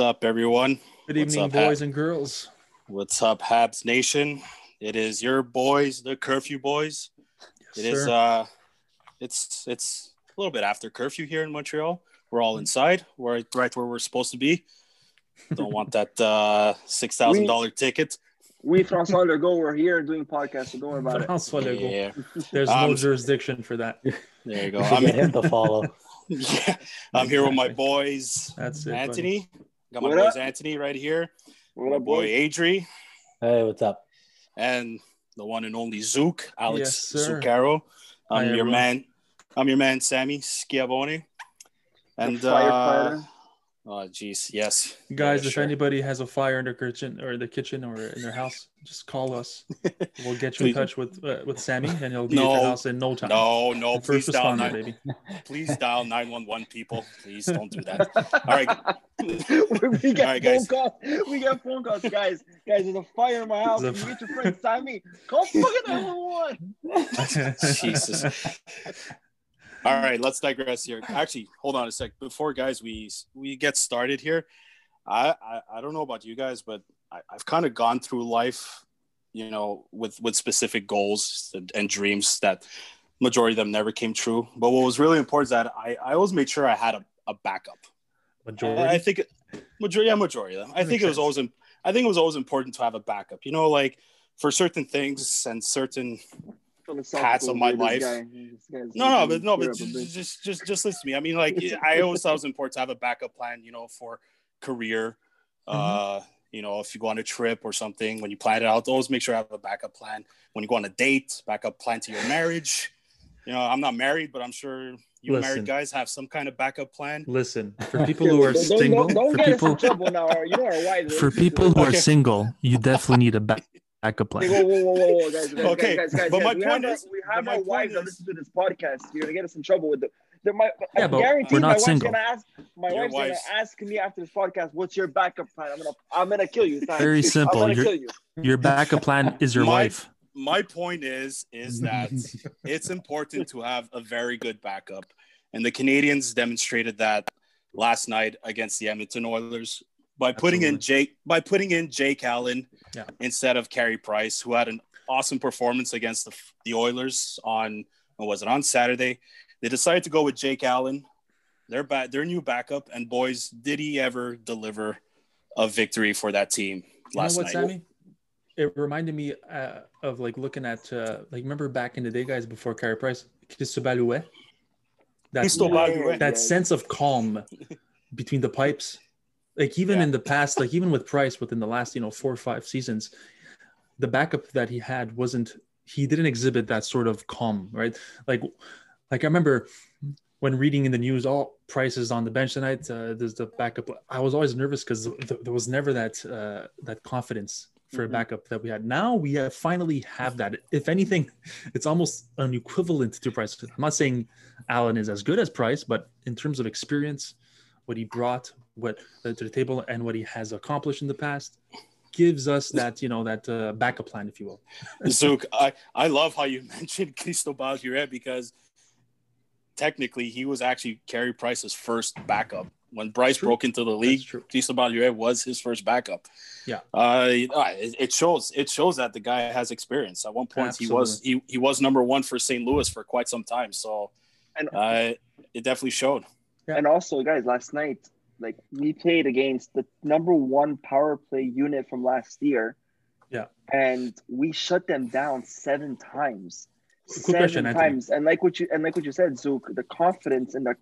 Hey, what's up, everyone? Good What's evening, up, Hap? boys and girls. What's up, Habs Nation? It is your boys, the curfew boys. It is sir. uh it's it's a little bit after curfew here in Montreal. We're all inside. We're right- right where we're supposed to be. Don't want that uh six thousand dollar ticket. We Francois Legault were here doing podcasts, so don't worry about it. François Legault. Yeah, There's Um, no jurisdiction for that. there you go. I'm, get him to follow. yeah, I'm here with my boys. That's it. buddy. Anthony. Got my What boys up? Anthony right here. What My up, boy boy? Adri. Hey, what's up? and the one and only Zook, Alex Yes, sir. Zuccaro. Hi, I'm your everyone. man. I'm your man, Sammy Schiavone. And The uh, firefighter. Oh, geez, yes, Guys, Yeah, if sure. anybody has a fire in their kitchen or the kitchen or in their house, just call us. We'll get you in touch with uh, with Sammy, and he'll be at No. your house in no time. No, no, The first please dial, responder, nine, baby. please dial 911, people. Please don't do that. All right. we get All right, phone guys. calls. We get phone calls, guys. Guys, there's a fire in my house. There's You get your friend Sammy. Call fucking 911. Jesus. All right, let's digress here. Actually, hold on a sec. Before guys, we we get started here. I I, I don't know about you guys, but I, I've kind of gone through life, you know, with with specific goals and, and dreams that majority of them never came true. But what was really important is that I, I always made sure I had a, a backup. Majority. I think majority, yeah, majority of them. I think it was sense. always, im- I think it was always important to have a backup. You know, like for certain things and certain Paths of my life. guy- No, no, but no, but just, just, just, just listen to me. I mean, like, I always thought it was important to have a backup plan, you know, for career. Uh, you know, if you go on a trip or something, when you plan it out, always make sure you have a backup plan. When you go on a date, backup plan to your marriage. You know, I'm not married, but I'm sure you Listen. married guys have some kind of backup plan. Listen, for people who are Don't- don't- single, don't, don't for get us in people trouble now. You know our for people who are single, you definitely need a back, backup Hey, plan. whoa, whoa, whoa, whoa, whoa, guys, guys, Okay, guys, guys, but guys. my we point have is- our, we have my our point wives that is- listen to this podcast. You're gonna get us in trouble with the. the my, Yeah, I but guarantee we're my not wife's single. gonna ask. My Your wife's wife's- gonna ask me after this podcast, "What's your backup plan?" I'm gonna, I'm gonna kill you. Sam. Very I'm simple. gonna Your, kill you. your backup plan is your My- wife. My point is, is that it's important to have a very good backup. And the Canadiens demonstrated that last night against the Edmonton Oilers by putting in Jake by putting in Jake Allen Yeah. instead of Carey Price, who had an awesome performance against the, the Oilers on what was it on Saturday. They decided to go with Jake Allen, their back their new backup, and boys, did he ever deliver a victory for that team You know last what, night? Sammy? It reminded me uh, of like looking at uh, like remember back in the day, guys, before Carey Price, Cristobal Huet. That Cristobal Huet. that sense of calm between the pipes, like even Yeah. in the past, like even with Price within the last you know four or five seasons, the backup that he had wasn't he didn't exhibit that sort of calm, right? Like, like I remember when reading in the news, all oh, Price is on the bench tonight. Uh, there's the backup. I was always nervous because th- there was never that uh, that confidence for Mhm. a backup that we had. Now we have finally have that. If anything, it's almost an equivalent to Price. I'm not saying Allen is as good as Price, but in terms of experience, what he brought, what uh, to the table, and what he has accomplished in the past, gives us that you know that uh, backup plan, if you will. Zook, I, I love how you mentioned Cristobal Huet because technically he was actually Carey Price's first backup. When Price True. broke into the league. Cristobal Huet was his first backup. Yeah. Uh, it, it shows it shows that the guy has experience. At one point, he was he, he was number one for St. Louis for quite some time. So, And- uh, it definitely showed. And also, guys, last night, like we played against the number one power play unit from last year. Yeah. And we shut them down seven times. Seven question, times. And like what you and like what you said, Zook, the confidence and the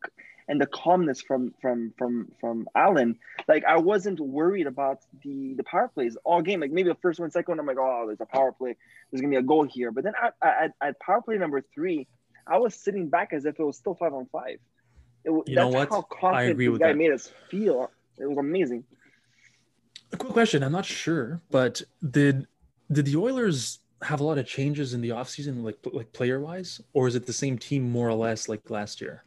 and the calmness from from from from Allen. Like I wasn't worried about the the power plays all game. Like maybe the first one, second one, I'm like, oh, there's a power play. There's gonna be a goal here. But then at, at, at power play number three, I was sitting back as if it was still five on five. It, wa- You know what? How confident agree this with guy that. made us feel. It was amazing. A quick question. I'm not sure, but did did the Oilers have a lot of changes in the offseason, like like player wise, or is it the same team more or less like last year?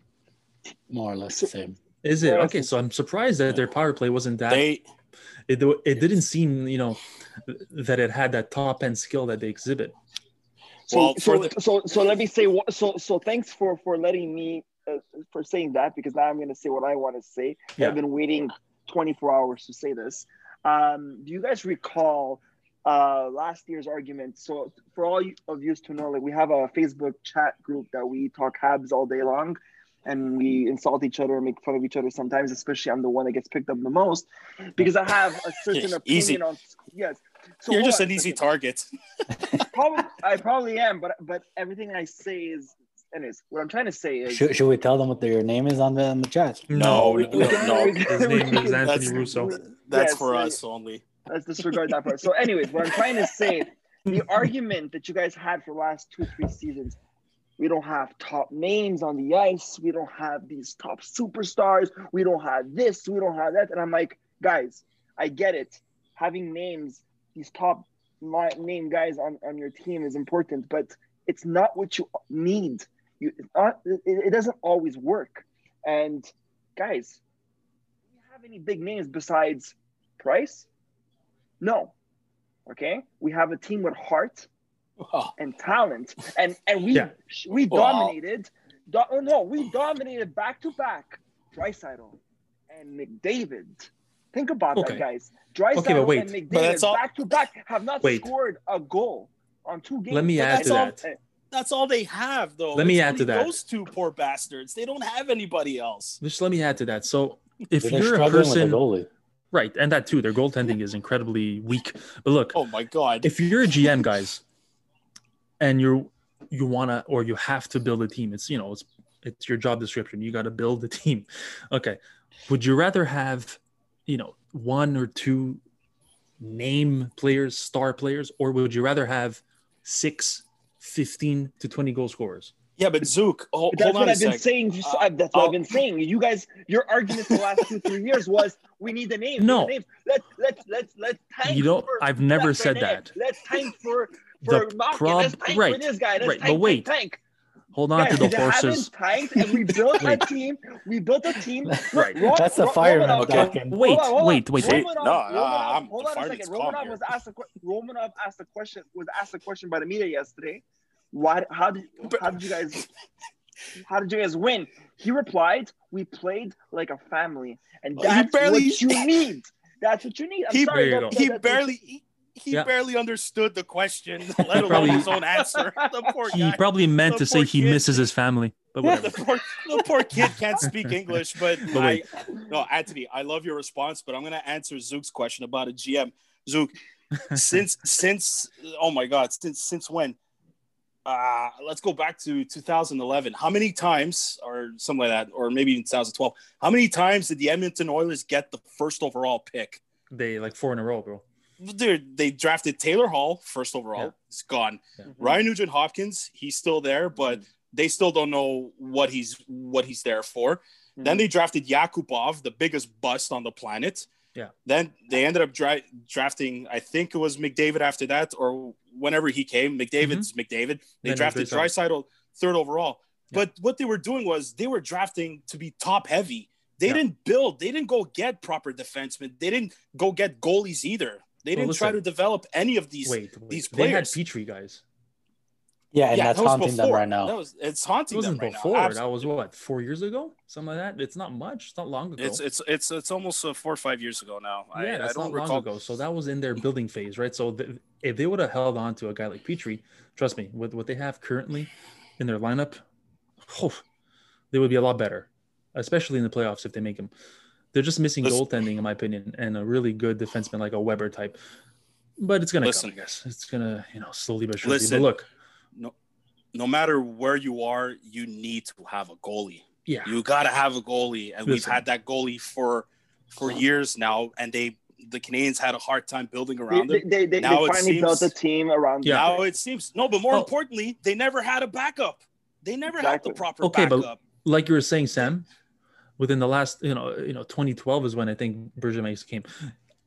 More or less the same. Is it okay? So I'm surprised that their power play wasn't that. They it it didn't seem, you know, that it had that top end skill that they exhibit. So, Well, so, the- so, so let me say. what- So, so thanks for for letting me for saying that because now I'm going to say what I want to say. Yeah. I've been waiting 24 hours to say this. Um, do you guys recall uh, last year's argument? So for all of you to know, like we have a Facebook chat group that we talk Habs all day long, and we insult each other and make fun of each other sometimes. Especially I'm the one that gets picked up the most because I have a certain opinion easy. on. Yes. So You're just an easy second. target. Probably, I probably am, but but everything I say is. Anyways, what I'm trying to say is. Should, should we tell them what their name is on the in the chat? No, we- no, we can- no. His name is Anthony That's- Russo. That's Yes, for us only. Let's disregard that part. So, anyways, what I'm trying to say, the argument that you guys had for the last two, three seasons, we don't have top names on the ice. We don't have these top superstars. We don't have this. We don't have that. And I'm like, guys, I get it. Having names, these top li- name guys on, on your team is important, but it's not what you need. You, uh, it's not, it, it doesn't always work. And guys, do you have any big names besides Price? No. Okay. We have a team with heart Oh, and talent, and and we Yeah. we Wow. dominated. Do, oh, no, we dominated back to back. Draisaitl and McDavid. Think about Okay. that, guys. Draisaitl Okay, but wait. and McDavid all- back to back have not Wait. scored a goal on two games. Let me But add that's to all- that. That's all they have, though. Let me add to that. Those two poor bastards. They don't have anybody else. Just let me add to that. So if They're you're a struggling with the person, goalie. right, and that too, their goaltending is incredibly weak. But look, Oh my god. if you're a GM, guys, and you're you wanna or you have to build a team, it's you know it's it's your job description. You got to build a team. Okay, would you rather have you know one or two name players, star players, or would you rather have six, 15 to 20 goal scorers? yeah, but Zook, oh, But that's hold on what a I've been sec. saying. Just, Uh, I- that's what I'll- I've been saying. You guys, your argument for the last two, three years was we need the name. No. the. Let's let's let's let's tank. You don't- For, I've never said that. Let's tank for The for Malkin. prob- let's tank right, for this guy. Let's right, but wait. tank, tank. Hold on Guys, to the they horses. haven't tanked, and we built a Wait. team. We built a team. Right. Ro- That's the Ro- fireman Romanov- talking. Wait, Hold on, hold on. wait, wait, wait. Romanov, No, no, Romanov- I'm- hold on a second. Romanov was asked a que- Romanov asked a question was asked a question by the media yesterday. Why? How did how did you guys how did you guys win? He replied, "We played like a family, and Well, that's barely- what you need. That's what you need." I'm He- sorry, There you he that- that's- barely he, Yeah. barely understood the question, let alone his own answer. The poor He probably meant The to say he kid. misses his family, but whatever. the poor, the poor kid can't speak English, but, But I, no, Anthony, I love your response, but I'm gonna answer Zook's question about a GM. Zook, since since oh my god, since since when? Uh, let's go back to 2011. How many times, or something like that, or maybe in 2012? How many times did the Edmonton Oilers get the first overall pick? They like four in a row, bro. Dude, they drafted Taylor Hall first overall. Yeah. It's gone. Yeah. Mm-hmm. Ryan Nugent Hopkins, he's still there, but mm-hmm. they still don't know what he's what he's there for. Mm-hmm. Then they drafted Yakupov, the biggest bust on the planet. Yeah. Then they ended up dra- drafting, I think it was McDavid after that, or whenever he came. McDavid's McDavid. They Then drafted Draisaitl. Drysidle third overall. Yeah. But what they were doing was they were drafting to be top heavy. They Yeah. didn't build. They didn't go get proper defensemen. They didn't go get goalies either. They didn't try to develop any of these. Wait, wait. these they had. Petry guys. Yeah, and that's that was haunting them right now. That was it's It haunting them wasn't right before. now. that was what four years ago, something like that. It's not much. It's not long ago. It's it's it's it's almost uh, four or five years ago now. yeah, I, I don't not recall. long ago. So that was in their building phase, right? So th- if they would have held on to a guy like Petry, trust me, with what they have currently in their lineup, oh, they would be a lot better, especially in the playoffs if they make him. They're just missing Listen- goaltending, in my opinion, and a really good defenseman like a Weber type. But it's gonna Listen. come, I guess. It's gonna, you know, slowly but surely. Listen. But look, No, no matter where you are, you need to have a goalie. yeah, You got to have a goalie, and we've had that goalie for for years now. And they the Canadiens had a hard time building They, around they, him. they, they, they Now it finally built a team around. Yeah. Now it seems no, but more Oh. importantly, they never had a backup. They never had the proper Okay, but- like you were saying, Sam, within the last, you know, you know, 2012 is when I think Bergevin came.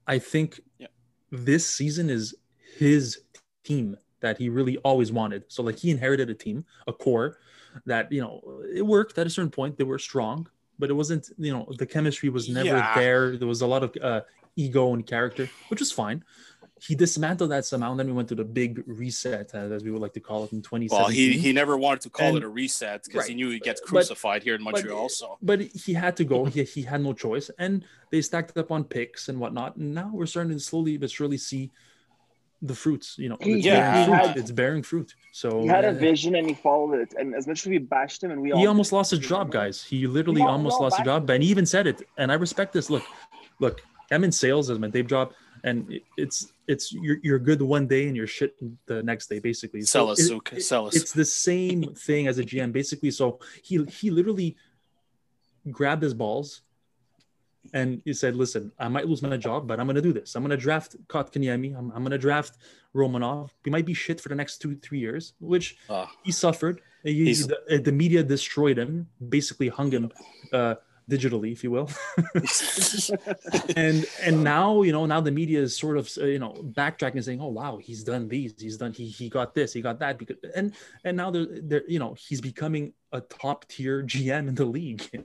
I think Yeah. this season is his team that he really always wanted. So like he inherited a team, a core that you know it worked at a certain point. They were strong, but it wasn't. You know, the chemistry was never Yeah. there. There was a lot of uh, ego and character, which was fine. He dismantled that somehow, and then we went to the big reset, uh, as we would like to call it, in 2017. Well, he he never wanted to call And- it a reset because he knew he'd get But- crucified here in but- Montreal. so but he had to go. He, he had no choice, and they stacked up on picks and whatnot. And now we're starting to slowly but surely see the fruits. You know, it's Yeah. bearing fruit. had- it's bearing fruit. So He had a uh, vision and he followed it. And as much as we bashed him and we all he almost lost his job, guys. He literally No, almost lost his back- job, and he even said it. And I respect this. Look, look, I'm in sales as my day job, and it- it's it's you're, you're good one day and you're shit the next day, basically. So sell us, it- Zook, sell us. it's the same thing as a GM, basically. So he he literally grabbed his balls and he said, "Listen, I might lose my job, but I'm going to do this. I'm going to draft Kotkaniemi. I'm, I'm going to draft Romanov. We might be shit for the next two three years, which Uh, he suffered. He- the, the media destroyed him, basically hung him uh, digitally, if you will. and and now you know now the media is sort of you know backtracking and saying oh wow he's done these he's done he he got this he got that because and and now they're, they're you know he's becoming a top tier gm in the league and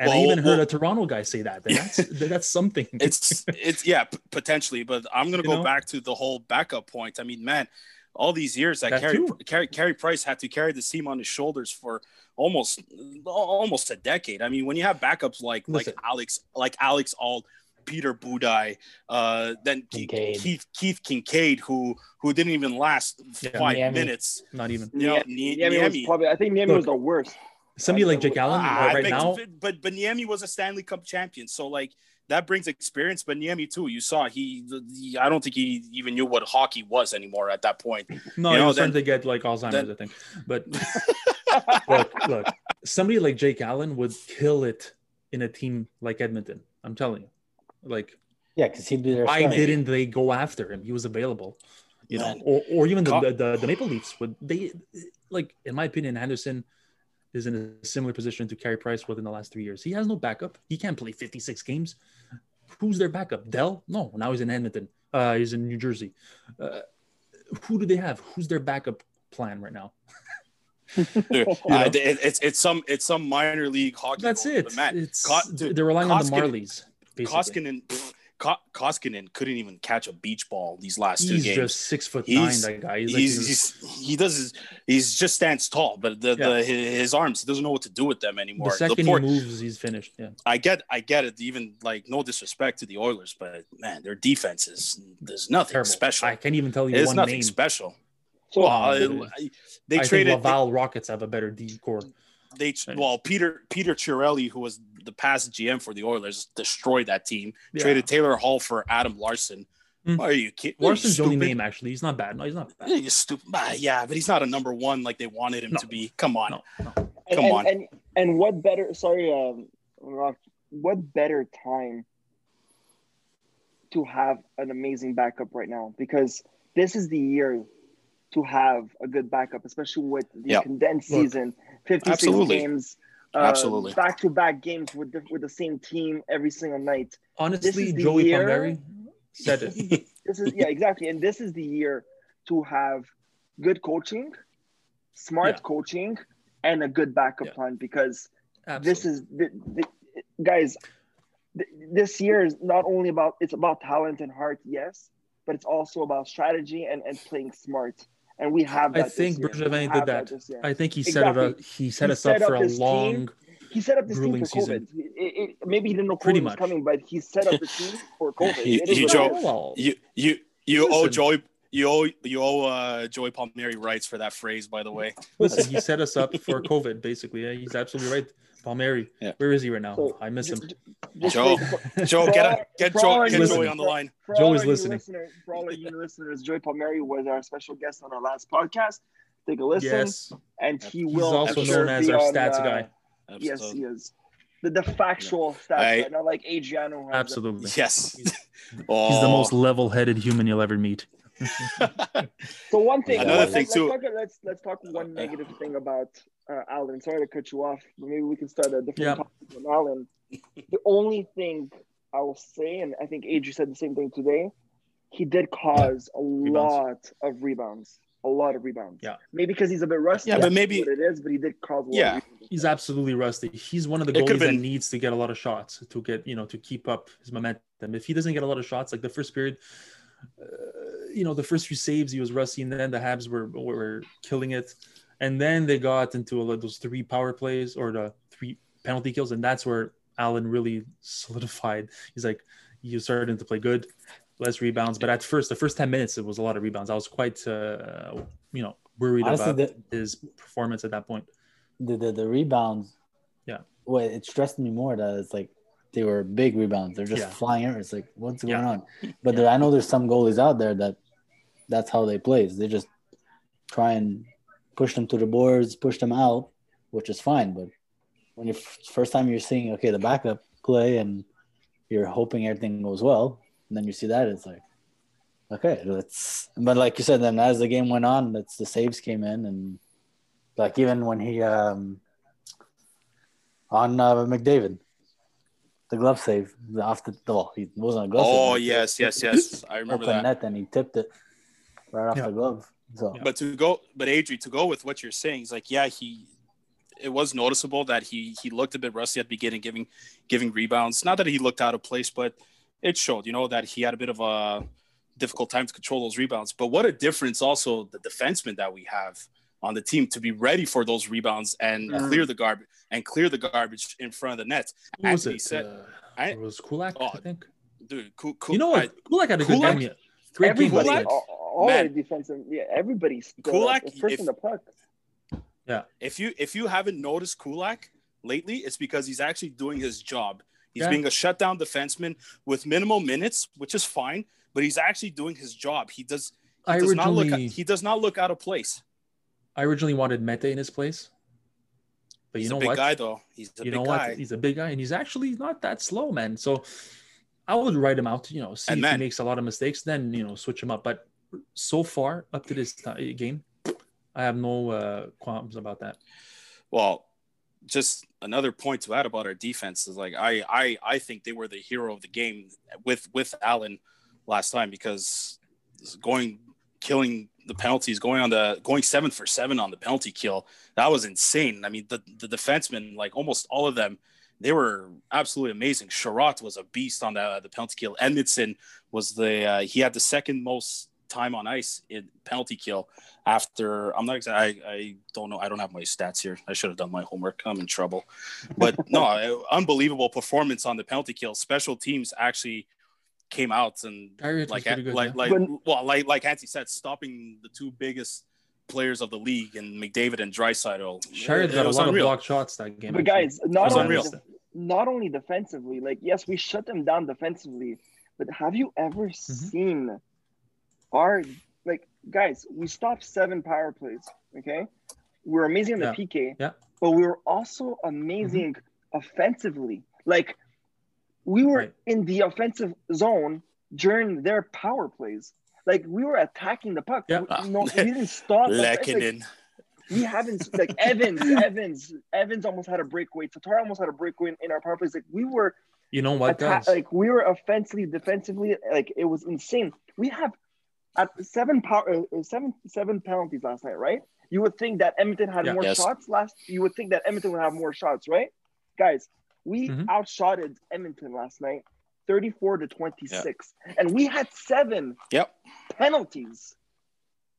i Well, even heard well- a toronto guy say that that's that's something it's it's yeah potentially but i'm gonna You go know? back to the whole backup point i mean man all these years that, That Carey, too. Carey Carey Price had to carry the team on his shoulders for almost almost a decade. I mean, when you have backups like Listen. like Alex like Alex Auld, Peter Budaj, uh, then Kinkaid. Keith Keith Kinkaid, who who didn't even last Yeah. five Niemi. minutes. not even You know, Niemi, Niemi- was probably I think Niemi Look, was the worst. somebody like jake allen Ah, uh, right now but but Niemi was a Stanley Cup champion, so like that brings experience. But Niemi too, you saw he, he- I don't think he even knew what hockey was anymore at that point. no you he know, was starting then- to get like alzheimer's then- i think but look, look, somebody like Jake Allen would kill it in a team like Edmonton. I'm telling you. Like, Yeah, because he'd be their why didn't they go after him? He was available, you know, or, or even the, the, the, the Maple Leafs would they like, in my opinion, Andersen is in a similar position to Carey Price within the last three years. He has no backup. He can't play 56 games. Who's their backup? Dell? No, now he's in Edmonton. Uh, he's in New Jersey. Uh, who do they have? Who's their backup plan right now? Dude, uh, it- it's it's some it's some minor league hockey. That's goal, it. but man, it's Co- dude, they're relying on the Koskinen- Marlies. Basically. Koskinen, pff, Ko- Koskinen couldn't even catch a beach ball these last two games. He's just six foot He's- nine. That guy. He's, like, he's, he's he does his he's just stands tall, but the, Yeah. the his, his arms he doesn't know what to do with them anymore. the second poor- he moves, he's finished. Yeah. I get I get it. Even like no disrespect to the Oilers, but man, their defense is there's nothing Terrible. special. I can't even tell you It's one nothing name. special. So Well, um, uh, they I traded think Laval Rockets have a better D core. They well Peter Peter Chiarelli, who was the past GM for the Oilers, destroyed that team. Yeah. Traded Taylor Hall for Adam Larsson. Hmm. Are you kidding? Larsson's the only name actually. He's not bad. No, he's not bad. Yeah, you stupid. Ah, yeah, but he's not a number one like they wanted him No. to be. Come on. No, no. Come and, on. And, and what better? Sorry, um, what better time to have an amazing backup right now? Because this is the year to have a good backup, especially with the Yeah. condensed Look, season, fifty-six absolutely. games, uh, Absolutely. back-to-back games with the, with the same team every single night. Honestly, Joey year- Palmieri said it. This is yeah, exactly, and this is the year to have good coaching, smart Yeah. coaching, and a good backup Yeah. plan because Absolutely. this is the, the, guys th- this year is not only about it's about talent and heart yes but it's also about strategy and, and playing smart and we have that I think year. Bergevin did have that. I think he set it up. He set He us set up for up a his long. team. he set up this team grueling for covid season. It- it- maybe he didn't know COVID was coming but he set up the team for covid You- It is you Joe- it is. You you you owe Listen. Joey you owe you owe uh, Joey Palmieri rights for that phrase, by the way. listen, he set us up for COVID. Basically, yeah, he's absolutely right. Palmieri, Yeah. where is he right now? So, I miss him. Just- just Joe, Joe, get all- a, get Joe, get new Joey on the line. For Joe all is listening. listeners- for all our you listeners, Joey Palmieri was our special guest on our last podcast. Take a listen, Yes, and he he's will. also sure known as be our on, stats uh, guy. Yes, he is. The, the factual stats, I- right? not like Adriano. who has Absolutely. Yes. He's Oh, He's the most level-headed human you'll ever meet. It. So one thing. Another let's, thing, let's too- Talk, let's let's talk one negative thing about uh, Allen. Sorry to cut you off, but maybe we can start a different Yeah. topic on Allen. The only thing I will say, and I think Adrian said the same thing today, he did cause a lot of rebounds. A lot of rebounds. Yeah. Maybe because he's a bit rusty. Yeah, but maybe- what it is. But he did cause a lot. Yeah. Of. He's absolutely rusty. He's one of the It could've goalies that needs to get a lot of shots to get you know to keep up his momentum. If he doesn't get a lot of shots, like the first period, uh, you know, the first few saves he was rusty, and then the Habs were were killing it, and then they got into a, those three power plays or the three penalty kills, and that's where Allen really solidified. He's like, you started to play good, less rebounds, but at first, the first ten minutes, it was a lot of rebounds. I was quite, uh, you know, worried Honestly, about the- his performance at that point. the, the the rebounds. Yeah. Well, it stressed me more that it's like they were big rebounds. They're just Yeah. flying out. It's like what's going on? But there, I know there's some goalies out there that that's how they play. They just try and push them to the boards, push them out, which is fine. But when you first time you're seeing okay the backup play and you're hoping everything goes well, and then you see that it's like okay, let's. But like you said, then as the game went on, that's the saves came in and like even when he um on uh, McDavid, the glove save the off the well, he wasn't a glove. Oh save, yes, yes, yes. I remember open that. net and he tipped it right off Yeah. the glove. So Yeah. But to go, but Adri, to go with what you're saying, he's like, yeah, he. It was noticeable that he he looked a bit rusty at the beginning, giving giving rebounds. Not that he looked out of place, but it showed, you know, that he had a bit of a difficult time to control those rebounds. But what a difference, also the defensemen that we have on the team to be ready for those rebounds and clear the garbage and clear the garbage in front of the net. Who was Anthony it? said- uh, I- it was Kulak, Oh, I think. Dude, cool, cool. You know what? I- Kulak had a good Kulak- game. yeah. Great game Everybody, last night. all, all Man. defensive, yeah, everybody's still Kulak, like, first if- in the puck. Yeah. If you if you haven't noticed Kulak lately, it's because he's actually doing his job. He's Yeah. being a shutdown defenseman with minimal minutes, which is fine, but he's actually doing his job. He does he I does not look he does not look out of place. I originally wanted Mete in his place, but He's you know a big what? guy though. He's a you big know guy. what? He's a big guy, and he's actually not that slow, man. So I would write him out. You know, see And if man- he makes a lot of mistakes, then you know, switch him up. But so far, up to this game, I have no uh, qualms about that. Well, just another point to add about our defense is like I I I think they were the hero of the game with with Allen last time because going killing the penalties, going on the going seven for seven on the penalty kill, that was insane. I mean the the defensemen, like almost all of them, they were absolutely amazing. Chiarot was a beast on the the penalty kill. Edmundson was the uh, he had the second most time on ice in penalty kill after I'm not exactly I, I don't know I don't have my stats here I should have done my homework I'm in trouble but no unbelievable performance on the penalty kill special teams actually came out and Kyrie like good, like yeah. like But- well like like Anthony said stopping the two biggest players of the league and McDavid and Draisaitl Chiarot got a lot of blocked shots that game. But guys, not only unreal. not only defensively, like yes, we shut them down defensively, but have you ever Mm-hmm. seen our like guys? We stopped seven power plays. Okay, we're amazing on the Yeah. PK, Yeah. but we were also amazing offensively. Like we were Right. in the offensive zone during their power plays. Like we were attacking the puck. Yeah. We- No, we didn't stop. Like, Lehkonen we haven't like Evans, Evans, Evans almost had a breakaway. Tatar almost had a breakaway in, in our power plays. Like we were you know what, atta- guys? like we were offensively, defensively, like it was insane. We have at seven power, uh, seven seven penalties last night, right? You would think that Edmonton had Yeah. more Yes. shots last. You would think that Edmonton would have more shots, right? Guys, we Mhm. outshotted Edmonton last night, thirty-four to twenty-six, and we had seven yep penalties.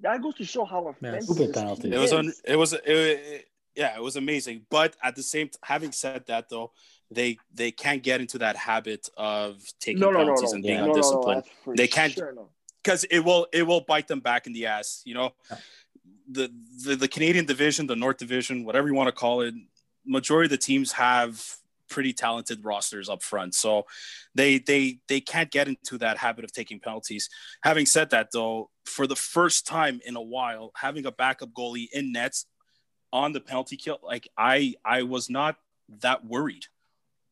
That goes to show how offensive Stupid this penalties. team it was is. un, it was it, it- yeah it was amazing but at the same t- having said that though they they can't get into that habit of taking no, no, no, penalties no, and being Yeah. no, no, no, undisciplined They can't- sure, no. because it will it will bite them back in the ass you know Yeah. the, the the canadian division the north division whatever you want to call it majority of the teams have pretty talented rosters up front. So they they they can't get into that habit of taking penalties. Having said that though for the first time in a while having a backup goalie in nets on the penalty kill like i i was not that worried.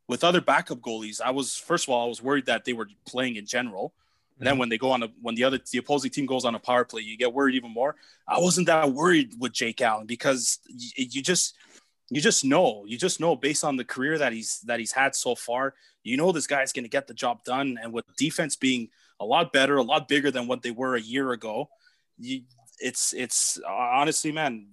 With other backup goalies i was first of all i was worried that they were playing in general. And then mm-hmm. when they go on a when the other the opposing team goes on a power play, you get worried even more. I wasn't that worried with Jake Allen because you, you just you just know you just know based on the career that he's that he's had so far, you know this guy's going to get the job done. And with defense being a lot better, a lot bigger than what they were a year ago, you, it's it's honestly, man,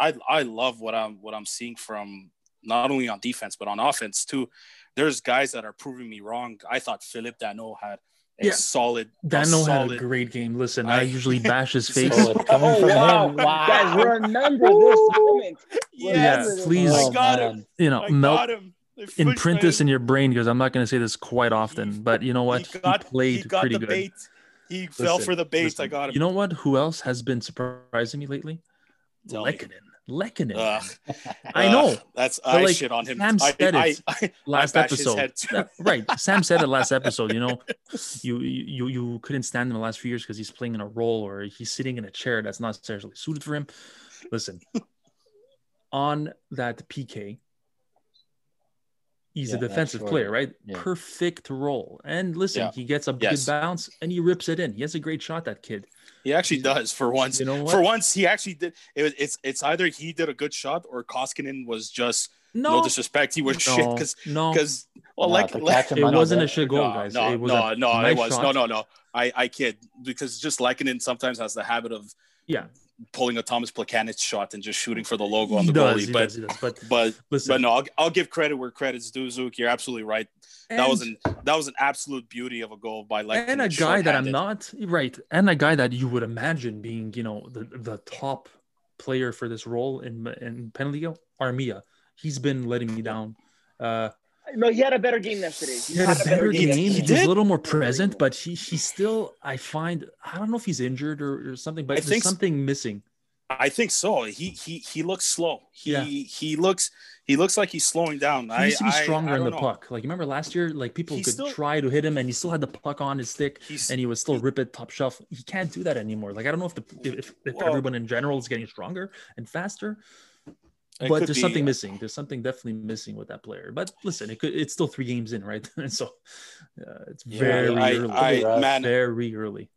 I I love what I'm what I'm seeing from not only on defense but on offense too. There's guys that are proving me wrong. I thought Philip Danault had a Yeah. solid. a Danault had a great game. Listen, I, I- usually bash his face. So it's coming Oh, from wow. him. Wow. Guys, remember this moment. Yes, Remember this please. Oh, I got man. him. you know, I melt got him. Imprint this in your brain because I'm not going to say this quite often, but you know what? He got, he played he got pretty the good. bait. He fell for the bait. listen, I got him. You know what? Who else has been surprising me lately? Tell me. Lehkonen. Lehkonen. Ugh. I know. Ugh, that's But, I like, shit on him. Sam I, said I, it I, last episode. Right. Sam said it last episode. You know, you you you couldn't stand him the last few years because he's playing in a role or he's sitting in a chair that's not necessarily suited for him. Listen, on that PK, he's Yeah, a defensive player, right? Yeah. Perfect role. And listen, Yeah. he gets a Yes. good bounce and he rips it in. He has a great shot. That kid. He actually does for once. You know what? For once, he actually did. It, was- it's it's either he did a good shot or Koskinen was just no, disrespect. He was shit because no. because well No, like, like It wasn't a net. shit goal, no, guys. no, it was no, no, nice it was shot. no, no, no. I I kid because just Lehkonen sometimes has the habit of Yeah, pulling a Tomas Plekanec shot and just shooting for the logo on he the does. goalie. He But does. He does. But but listen, but no, I'll, I'll give credit where credit's due. Zook, you're absolutely right. That was an that was an absolute beauty of a goal by like and a guy that I'm not right, and a guy that you would imagine being, you know, the the top player for this role in in penalty kill, Armia. He's been letting me down. Uh, No, he had a better game yesterday. he had a better game. He He was a little more present, but he he still, I find, I don't know if he's injured or, or something, but I there's think s- something missing. I think so. He he he looks slow. He Yeah. he looks he looks like he's slowing down. He I used to be stronger I in the know. puck. Like you remember last year, like people He's could still- try to hit him, and he still had the puck on his stick. And he would still rip it top shelf. He can't do that anymore. Like I don't know if the if, if Well- everyone in general is getting stronger and faster, it but there's be- something missing. There's something definitely missing with that player. But listen, it could it's still three games in, right? and so uh, it's Yeah, very I, early. I, Right. man, very early.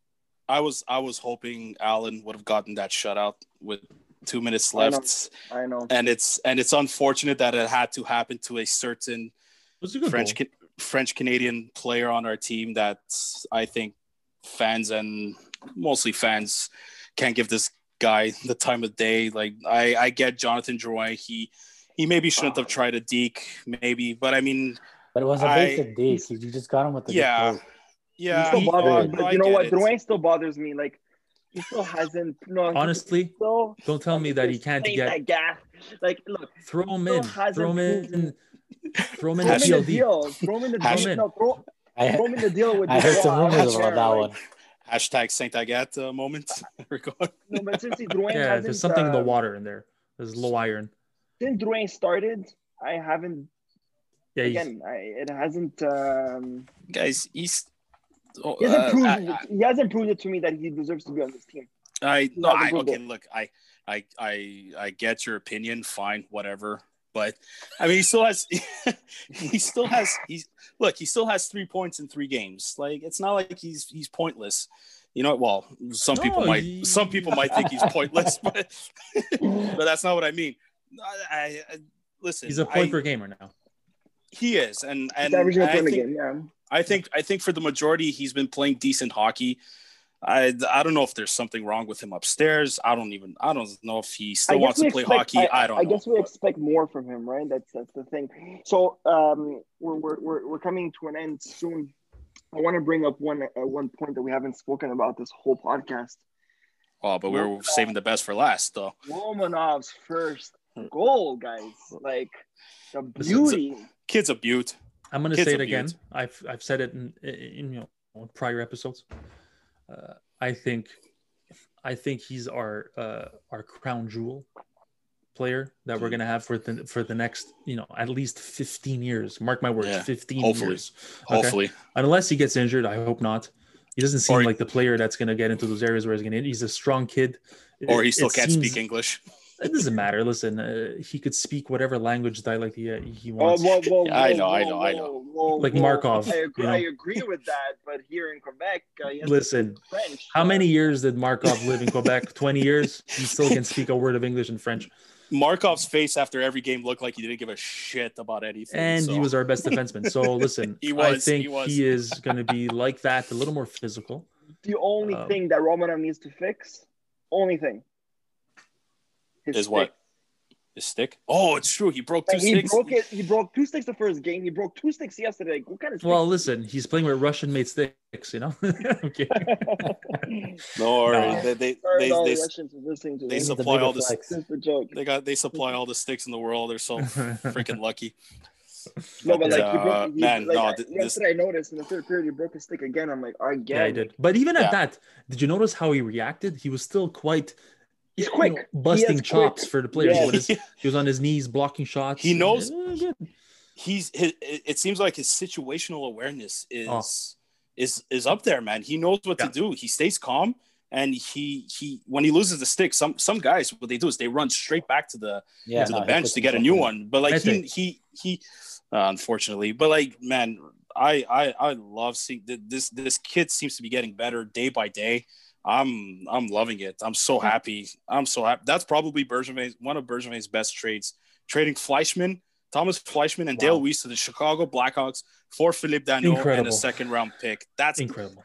I was I was hoping Allen would have gotten that shutout with two minutes I know. left, I know. and it's and it's unfortunate that it had to happen to a certain a French. Ca- French Canadian player on our team that I think fans and mostly fans can't give this guy the time of day. Like I, I get Jonathan Drouin. He he maybe shouldn't have tried a deke, maybe, but I mean, But it was a I- basic D. You just got him with the yeah, yeah. he still he- bothers me, but you know what? it. Drouin still bothers me. Like he still hasn't. No, Honestly, still don't tell me that he can't get that gas. Like, look, throw him in, throw him in, throw him in throw the him in the deal. Throw him in the deal. No, throw, I, throw him in the deal with. I heard some rumors about that one. Hashtag Saint Agathe uh, moment. No, but seriously, Drouin Yeah, hasn't. there's something in the uh, water in there. There's low iron. Since Drouin started, I haven't. Yeah, Again, I, it hasn't. Um, Guys, he's. Oh, he hasn't uh, proved. I, he hasn't proved it to me that he deserves to be on this team. I no, I, the okay. Google. Look, I, I, I, I get your opinion. Fine, whatever. But I mean, he still has. he still has. He's look. He still has three points in three games. Like it's not like he's he's pointless. You know. Well, some people No, might. he- Some people might think he's pointless, but but that's not what I mean. I, I, I listen. he's a point I- per gamer now. He is, and and He's averaging a I point a think, game. Yeah. I think I think for the majority he's been playing decent hockey. I I don't know if there's something wrong with him upstairs. I don't even I don't know if he still wants to play expect- hockey. I, don't I know. guess we expect more from him, right? That's that's the thing. So um, we're, we're, we're, we're coming to an end soon. I want to bring up one uh, one point that we haven't spoken about this whole podcast. oh, but we we're saving the best for last, though. Romanov's first goal, guys. Like the Listen, beauty. Kid's a beaut. I'm gonna Kids say it again. beaut. I've I've said it in, in you know prior episodes. Uh, I think I think he's our uh, our crown jewel player that we're gonna have for the for the next you know at least 15 years. Mark my words, Yeah, 15 hopefully. years. Okay? Hopefully, Unless he gets injured, I hope not. He doesn't seem Or- like the player that's gonna get into those areas where he's gonna. He's a strong kid. or he still it can't seems- speak English. It doesn't matter. Listen, uh, he could speak whatever language dialect he, he Oh, wants. whoa, whoa, Yeah, I whoa, know, I whoa, know, I know. whoa, Like whoa. Markov, I agree, you know? I agree with that, but here in Quebec, uh, he Listen, French. How uh, many years did Markov live in Quebec? 20 years? He still can speak a word of English and French. Markov's face after every game looked like he didn't give a shit about anything. And so- he was our best defenseman. So listen, He I think he was. he is going to be like that, a little more physical. The only Um, thing that Romanov needs to fix, only thing, his is what? His stick. Oh, it's true. He broke two Like, he broke it. He broke two sticks the first game. He broke two sticks yesterday. Like, what kind of? Well, listen, he's playing with Russian-made sticks, you know. okay. No worries. No. They they Sorry they, all they, the Russians for listening to they this. He's the all this- flex. Just a joke. they got they supply all the sticks in the world. They're so freaking lucky. No, but like he Uh, broke. He, man, like, no, I- th- this- yesterday I noticed in the third period he broke his stick again. I'm like, again. Yeah, he did. But even Yeah. at that, did you notice how he reacted? He was still quite He's you quick. know, busting is chops quick. for the players. Yeah. What is- he was on his knees blocking shots. He knows- Eh, good. He's his, it it seems like his situational awareness is Oh. is is up there, man. He knows what Yeah. to do. He stays calm. And he he when he loses the stick, some some guys what they do is they run straight back to the Yeah, to no, the bench to get a new one. But like he he he, uh, unfortunately, but like man, I I I love seeing th- this this kid seems to be getting better day by day. I'm I'm loving it. I'm so happy. I'm so happy. That's probably Bergevin's one of Bergevin's best trades. Trading Fleischmann, Thomas Fleischmann, and Dale Wow. Weiss to the Chicago Blackhawks for Philippe Danault and a second round pick. That's Incredible.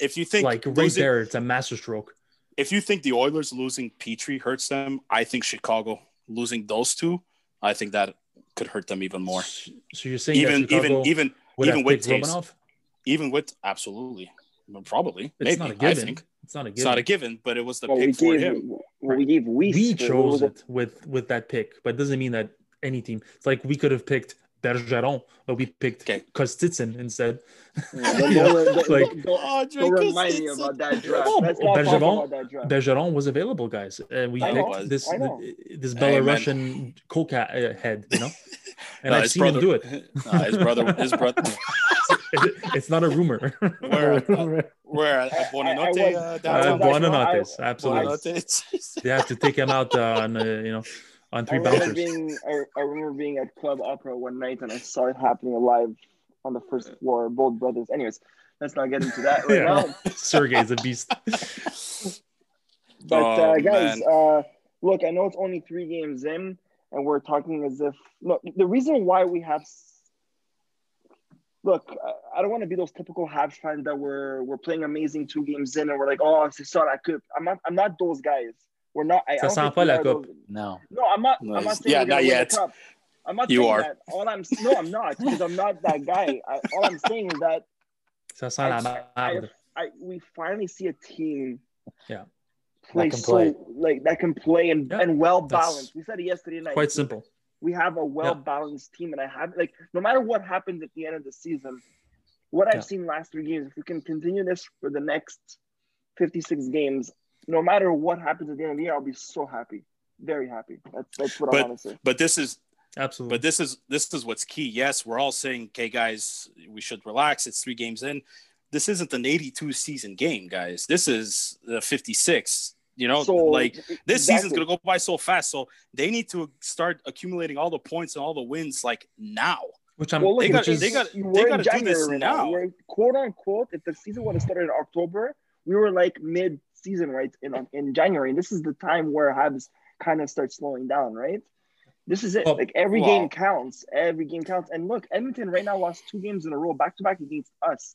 if you think Like right losing- there, it's a masterstroke. if you think the Oilers losing Petry hurts them, I think Chicago losing those two, I think that could hurt them even more. So you're saying Even even even even with picked even with absolutely, probably, It's maybe. not a I think It's not a given. it's not a given, but it was the Well, we pick for gave, him. well, we gave Weiss. we for- chose it with with that pick, but it doesn't mean that any team. It's like we could have picked Bergeron, but we picked Okay. Kostitsin instead. Yeah, don't, don't, don't, like- don't, don't remind me about that draft. Oh, Let's not talk Bergeron- that draft. Bergeron was available, guys. And we I picked this know. this Hey, man. Belarusian coca uh, head, you know. And No, I've seen brother, him do it. No, his brother, his brother, it's not a rumor. where, uh, where at I- I Buonanotte, was- uh, I Uh, was downtown. Buonanottes, I- absolutely. Buonanotte. They have to take him out uh, on, uh, you know, on three remember bouncers. being I, I remember being at Club Opera one night and I saw it happening live on the first floor. Both brothers. Anyways, let's not get into that right Yeah. now. Sergey's a beast. But Oh, uh, guys, uh, look, I know it's only three games in, and we're talking as if look. The reason why we have s- look, I- I don't want to be those typical Habs fans that we're we're playing amazing two games in, and we're like, oh, c'est ça, la coupe. I'm not. I'm not those guys. We're not. I, I Ça don't sent think pas we la are coupe. those- No. No, I'm not. I'm not saying Yeah, not yet. I'm not You saying are. that. All I'm no, I'm not because I'm not that guy. I, all I'm saying is that Ça sent la I, merde. I we finally see a team Yeah. play can so play. like that can play and, Yeah, and well balanced. We said it yesterday night. Quite simple. We have a well balanced team, and I have like no matter what happens at the end of the season, what I've Yeah. seen last three games, if we can continue this for the next 56 games, no matter what happens at the end of the year, I'll be so happy, very happy. That's that's what I But- want to say. But this is Absolutely. But this is this is what's key. Yes, we're all saying, okay, guys, we should relax. It's three games in. This isn't an 82 season game, guys. This is the 56. You know, So like this season's gonna go by so fast. So they need to start accumulating all the points and all the wins like now. which I'm, Well, look, They which got- is, they got- we're they in gotta do January this right now. We're quote unquote. If the season would have started in October, we were like mid season, right? In in January, and this is the time where Habs kind of start slowing down, right? This is it. Oh, like every wow. game counts. Every game counts. And look, Edmonton right now lost two games in a row, back to back against us.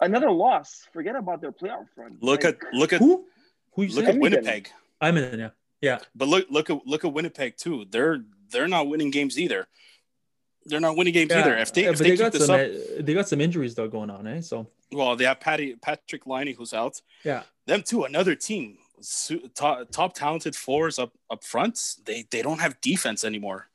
Another loss. Forget about their playoff run. Look Like, at look at who? Who look saying? at Winnipeg. I'm in, yeah. Yeah. But look look at look at Winnipeg too. They're they're not winning games either. They're not winning games either. If they Yeah, if they, they, got some up, they got some injuries though going on, eh? So well, they have Patty Patrick Laine who's out. yeah. them too another team top, top talented fours up up front they they don't have defense anymore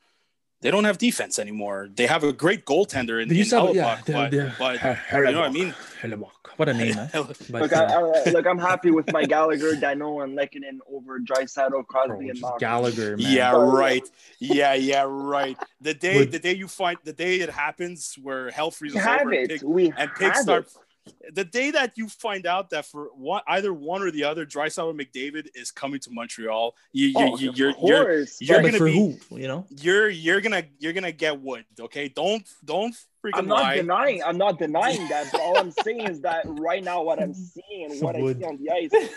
they don't have defense anymore they have a great goaltender in, They in used to have, Hellebuyck, yeah, they're- but, they're- but you know what I mean Hellebuyck. What a name, eh? But, Look, I, uh, I, look, I'm happy with my Gallagher, Danault, and Lehkonen over Draisaitl, bro, Crosby, and just Malkin. Gallagher, man. yeah Oh, right yeah yeah right the day the day you find the day it happens where hell freezes We over and it. pig, we and pigs start it. the day that you find out that for one either one or the other Draisaitl or McDavid is coming to Montreal you, you, Oh, you of you're, you're you're Yeah, gonna be- who? You know? you're you're gonna you're gonna get wood. Okay, don't don't freaking I'm not lie. denying. I'm not denying that. But all I'm saying is that right now, what I'm seeing and what I see on the ice,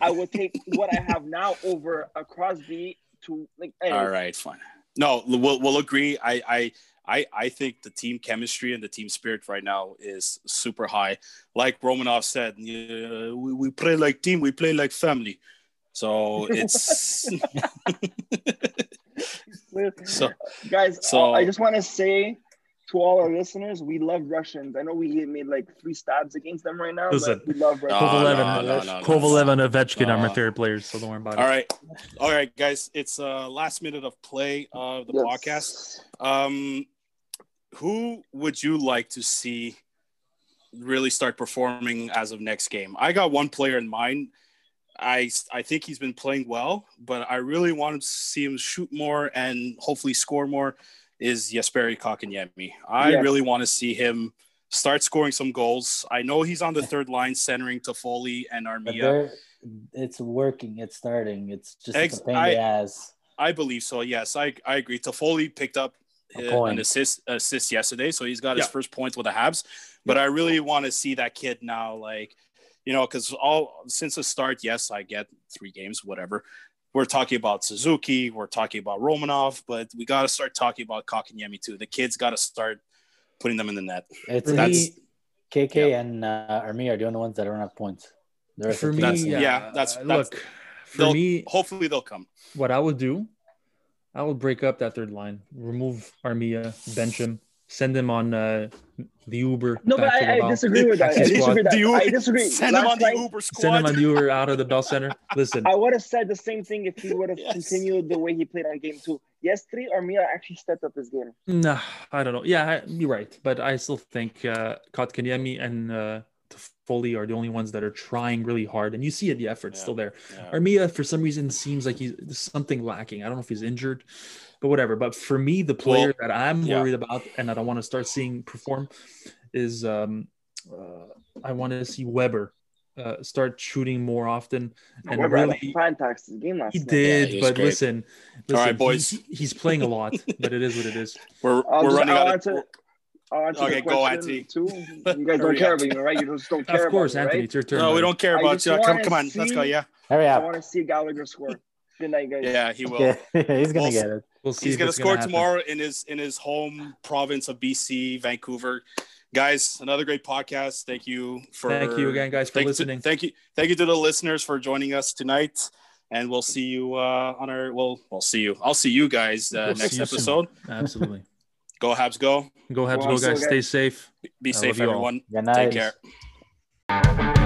I would take what I have now over a Crosby to like. anyways. All right, fine. No, we'll we'll agree. I I. I, I think the team chemistry and the team spirit right now is super high. Like Romanov said, yeah, we, we play like team, we play like family. So it's. So Guys, So- I just want to say to all our listeners, we love Russians. I know we made like three stabs against them right now, Listen. but we love Russians. Kovalev no, and no, no, no, Kovalev and Ovechkin are my favorite players, so don't worry about all it. right, all right, guys. It's uh last minute of play of the Yes. podcast. Um, who would you like to see really start performing as of next game? I got one player in mind. I I think he's been playing well, but I really want to see him shoot more and hopefully score more. Is Jesperi Kotkaniemi? I Yes. really want to see him start scoring some goals. I know he's on the third line, centering Toffoli and Armia. it's working. It's starting. It's just Ex- a pain I- the ass. I believe so. Yes, I I agree. Toffoli picked up uh, an assist assist yesterday, so he's got his first points with the Habs. But I really want to see that kid now, like you know, because all since the start, yes, I get three games, whatever. We're talking about Suzuki, we're talking about Romanov, but we got to start talking about Kotkaniemi too. The kids got to start putting them in the net. It's That's- me, KK and uh, Armia are the only ones that don't have points. The rest For me, That's- yeah, yeah, that's- uh, that's- look. For me, Hopefully, they'll come. what I would do, I would break up that third line, remove Armia, bench him, send him on uh, the Uber. No, but back to the I, I disagree with that. I disagree with that. Do you I disagree. send him on the night, Uber squad? Send him on the Uber out of the Bell Center. Listen, I would have said the same thing if he would have Yes. continued the way he played on game two. Yesterday, Armia actually stepped up his game. Nah, I don't know. Yeah, I- you're right, but I still think uh, Kotkaniemi and uh, Foley are the only ones that are trying really hard, and you see it. The effort's Yeah. still there. Yeah. Armia, for some reason, seems like he's something lacking. I don't know if he's injured, but whatever. But for me, the player that I'm yeah. worried about and that I want to start seeing perform is um, uh, I want to see Weber uh, start shooting more often and Weber had really. a fantastic game last He night. did, he was but great. listen, listen, All right, boys. he- he's playing a lot, but it is what it is. We're, I'll we're just- running I'll out answer- of. I'll answer Okay, go, question Anthony. Too. You guys don't care about me, right? You just don't care Of course, about me, Anthony, right? it's your turn. No, we don't care about just you. Come, come on, let's go. see- Yeah, Hurry I want to see Gallagher score. Good night, guys. yeah, he will. Yeah, he's gonna Well, get it. We'll see. He's gonna it's score happen. tomorrow in his in his home province of BC, Vancouver. Guys, another great podcast. Thank you for Thank you again, guys, for thank, listening. Thank you, thank you to the listeners for joining us tonight, and we'll see you uh, on our. Well, we'll see you. I'll see you guys uh, We'll next you soon. episode. Absolutely. Go Habs, go! Go Habs, Well, go guys. Stay safe. Be I safe, you all. everyone. Good Take night. care.